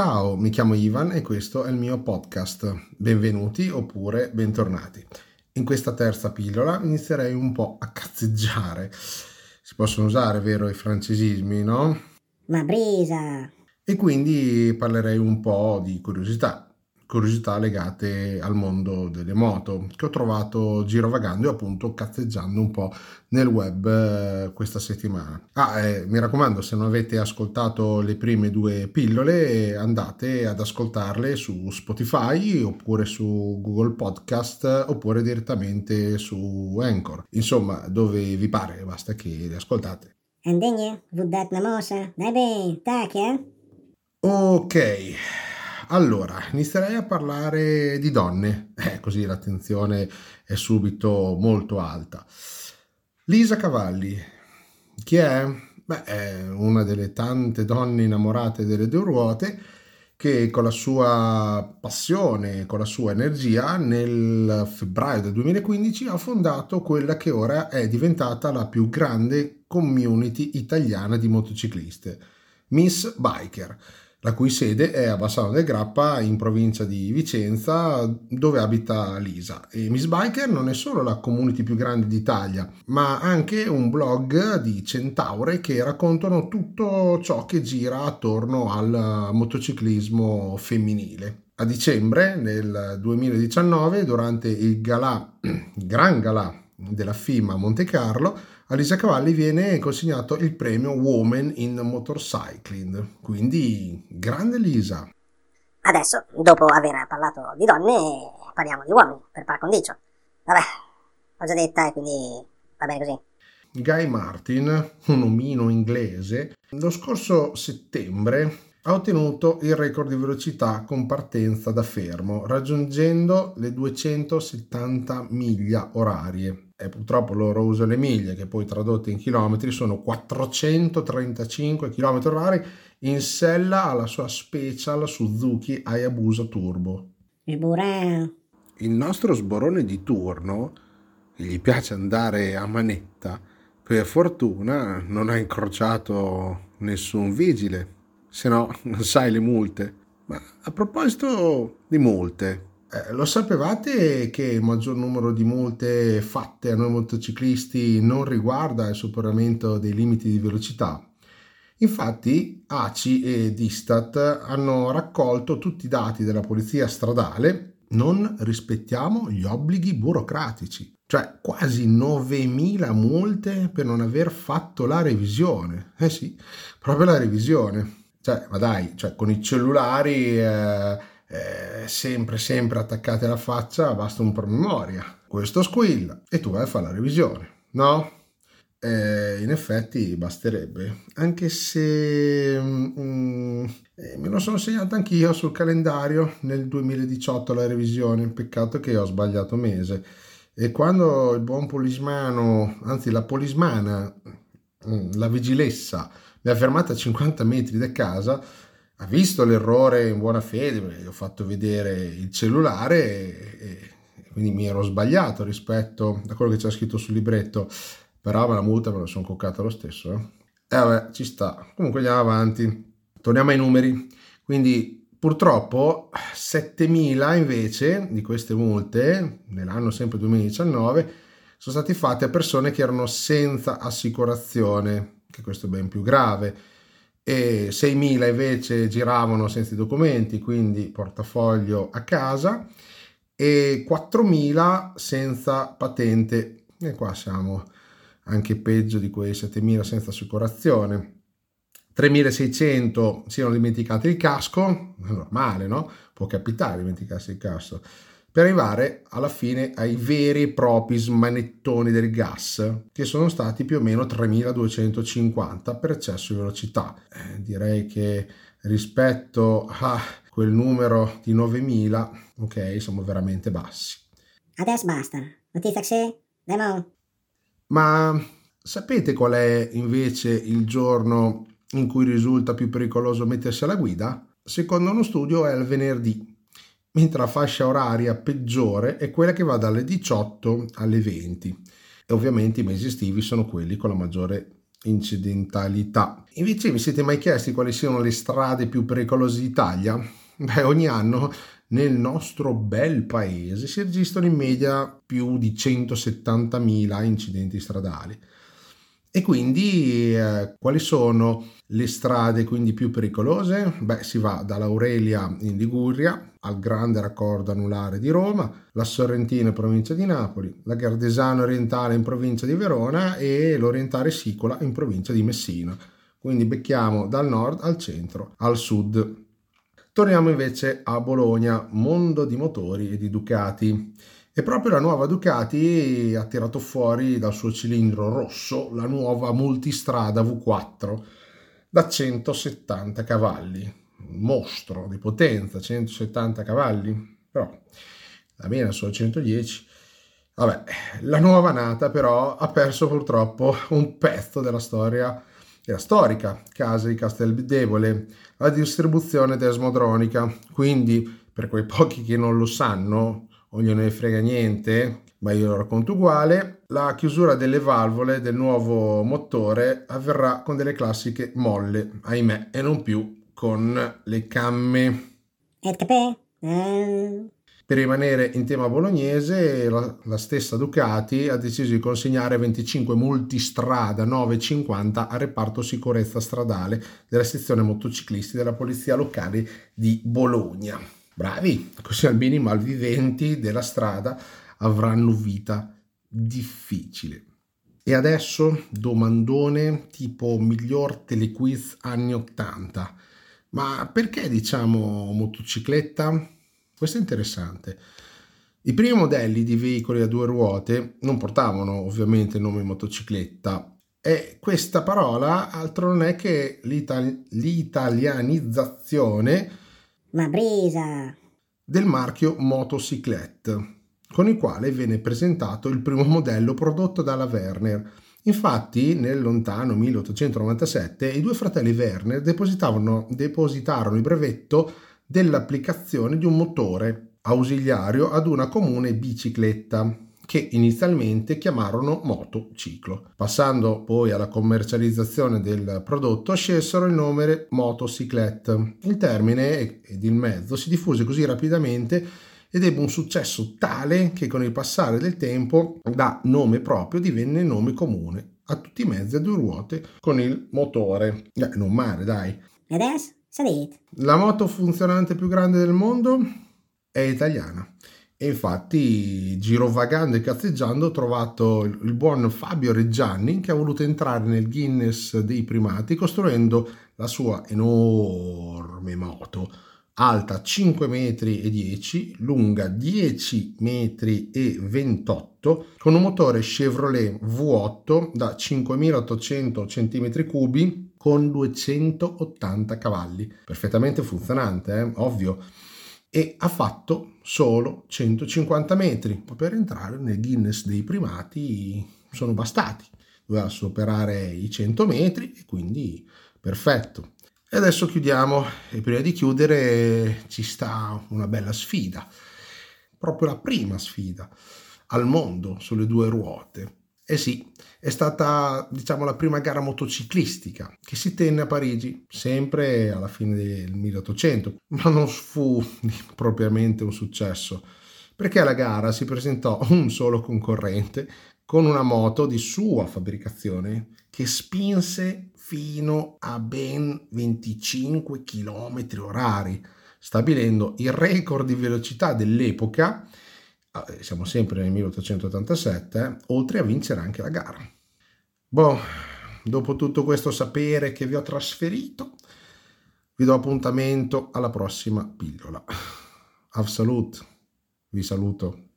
Ciao, mi chiamo Ivan e questo è il mio podcast. Benvenuti oppure bentornati. In questa terza pillola inizierei un po' a cazzeggiare. Si possono usare, vero, i francesismi, no? Ma brisa! E quindi parlerei un po' di curiosità curiosità legate al mondo delle moto che ho trovato girovagando e appunto cazzeggiando un po' nel web eh, questa settimana. Ah, eh, mi raccomando, se non avete ascoltato le prime due pillole, andate ad ascoltarle su Spotify oppure su Google Podcast oppure direttamente su Anchor. Insomma, dove vi pare, basta che le ascoltate. Andiamo, vudat namosa, dai bene, tac, eh? Ok. Allora, inizierei a parlare di donne, eh, così l'attenzione è subito molto alta. Lisa Cavalli, chi è? Beh, è una delle tante donne innamorate delle due ruote che con la sua passione, con la sua energia, nel febbraio del 2015 ha fondato quella che ora è diventata la più grande community italiana di motocicliste, Miss Biker la cui sede è a Bassano del Grappa in provincia di Vicenza dove abita Lisa e Miss Biker non è solo la community più grande d'Italia ma anche un blog di centaure che raccontano tutto ciò che gira attorno al motociclismo femminile. A dicembre nel 2019 durante il galà, gran galà della FIMA a Monte Carlo a Lisa Cavalli viene consegnato il premio Woman in Motorcycling. Quindi, grande Lisa. Adesso, dopo aver parlato di donne, parliamo di uomini, per par condicio. Vabbè, l'ho già detta e quindi va bene così. Guy Martin, un omino inglese, lo scorso settembre ha ottenuto il record di velocità con partenza da fermo, raggiungendo le 270 miglia orarie e purtroppo loro usano le miglia che poi tradotte in chilometri sono 435 km orari in sella alla sua special Suzuki Hayabusa Turbo. Il nostro sborone di turno, che gli piace andare a manetta, per fortuna non ha incrociato nessun vigile, se no non sai le multe. Ma a proposito di multe, eh, lo sapevate che il maggior numero di multe fatte a noi motociclisti non riguarda il superamento dei limiti di velocità? Infatti ACI ed Istat hanno raccolto tutti i dati della polizia stradale, non rispettiamo gli obblighi burocratici, cioè quasi 9.000 multe per non aver fatto la revisione. Eh sì, proprio la revisione. Cioè, ma dai, cioè, con i cellulari... Eh, eh, sempre sempre attaccate alla faccia basta un promemoria questo squilla e tu vai a fare la revisione no? Eh, in effetti basterebbe anche se mm, eh, me lo sono segnato anch'io sul calendario nel 2018 la revisione peccato che ho sbagliato mese e quando il buon polismano anzi la polismana mm, la vigilessa mi ha fermata a 50 metri da casa ha visto l'errore in buona fede, gli ho fatto vedere il cellulare e, e quindi mi ero sbagliato rispetto a quello che c'era scritto sul libretto, però la multa me la sono coccata lo stesso. Eh. E eh vabbè, ci sta. Comunque andiamo avanti. Torniamo ai numeri. Quindi purtroppo 7.000 invece di queste multe, nell'anno sempre 2019, sono state fatte a persone che erano senza assicurazione, che questo è ben più grave e 6.000 invece giravano senza i documenti, quindi portafoglio a casa, e 4.000 senza patente. E qua siamo anche peggio di quei 7.000 senza assicurazione. 3.600 si erano dimenticati il casco, normale, no? Può capitare dimenticarsi il casco per arrivare alla fine ai veri e propri smanettoni del gas, che sono stati più o meno 3250 per eccesso di velocità. Eh, direi che rispetto a quel numero di 9000, ok, siamo veramente bassi. Adesso basta. Notizia che Demo. Ma sapete qual è invece il giorno in cui risulta più pericoloso mettersi alla guida? Secondo uno studio è il venerdì mentre la fascia oraria peggiore è quella che va dalle 18 alle 20 e ovviamente i mesi estivi sono quelli con la maggiore incidentalità. Invece vi siete mai chiesti quali siano le strade più pericolose d'Italia? Beh, ogni anno nel nostro bel paese si registrano in media più di 170.000 incidenti stradali. E quindi eh, quali sono le strade quindi più pericolose? Beh, si va dall'Aurelia in Liguria al grande raccordo anulare di Roma, la Sorrentina in provincia di Napoli, la Gardesano orientale in provincia di Verona e l'Orientale Sicola in provincia di Messina. Quindi becchiamo dal nord al centro, al sud. Torniamo invece a Bologna, mondo di motori e di Ducati. E proprio la nuova Ducati ha tirato fuori dal suo cilindro rosso la nuova multistrada V4 da 170 cavalli. Un mostro di potenza, 170 cavalli, però va bene, solo 110. Vabbè, la nuova nata però ha perso purtroppo un pezzo della storia della storica casa di Casteldevole, la distribuzione desmodronica. Quindi, per quei pochi che non lo sanno, o gliene frega niente, ma io lo racconto uguale, la chiusura delle valvole del nuovo motore avverrà con delle classiche molle, ahimè, e non più con le camme. E? Mm. Per rimanere in tema bolognese, la, la, stessa Ducati ha deciso di consegnare 25 multistrada 950 al reparto sicurezza stradale della sezione motociclisti della polizia locale di Bologna. Bravi, così almeno i malviventi della strada avranno vita difficile. E adesso domandone tipo miglior telequiz anni 80. Ma perché diciamo motocicletta? Questo è interessante. I primi modelli di veicoli a due ruote non portavano ovviamente il nome motocicletta e questa parola altro non è che l'itali- l'italianizzazione ma brisa! Del marchio Motociclette, con il quale venne presentato il primo modello prodotto dalla Werner. Infatti, nel lontano 1897, i due fratelli Werner depositarono il brevetto dell'applicazione di un motore ausiliario ad una comune bicicletta che inizialmente chiamarono motociclo. Passando poi alla commercializzazione del prodotto, scelsero il nome motociclette. Il termine ed il mezzo si diffuse così rapidamente ed ebbe un successo tale che con il passare del tempo da nome proprio divenne nome comune a tutti i mezzi a due ruote con il motore. Eh, non male, dai. La moto funzionante più grande del mondo è italiana. E infatti, girovagando e cazzeggiando, ho trovato il buon Fabio Reggiani che ha voluto entrare nel Guinness dei primati costruendo la sua enorme moto, alta 5 metri e 10, lunga 10 metri e 28, con un motore Chevrolet V8 da 5800 cm3 con 280 cavalli. Perfettamente funzionante, eh? ovvio e ha fatto solo 150 metri. Per entrare nel Guinness dei primati sono bastati. Doveva superare i 100 metri e quindi perfetto. E adesso chiudiamo e prima di chiudere ci sta una bella sfida, proprio la prima sfida al mondo sulle due ruote. Eh sì, è stata diciamo la prima gara motociclistica che si tenne a Parigi, sempre alla fine del 1800, ma non fu propriamente un successo, perché alla gara si presentò un solo concorrente con una moto di sua fabbricazione che spinse fino a ben 25 km orari, stabilendo il record di velocità dell'epoca siamo sempre nel 1887, oltre a vincere anche la gara. Boh, dopo tutto questo sapere che vi ho trasferito, vi do appuntamento alla prossima pillola. Av salut, vi saluto.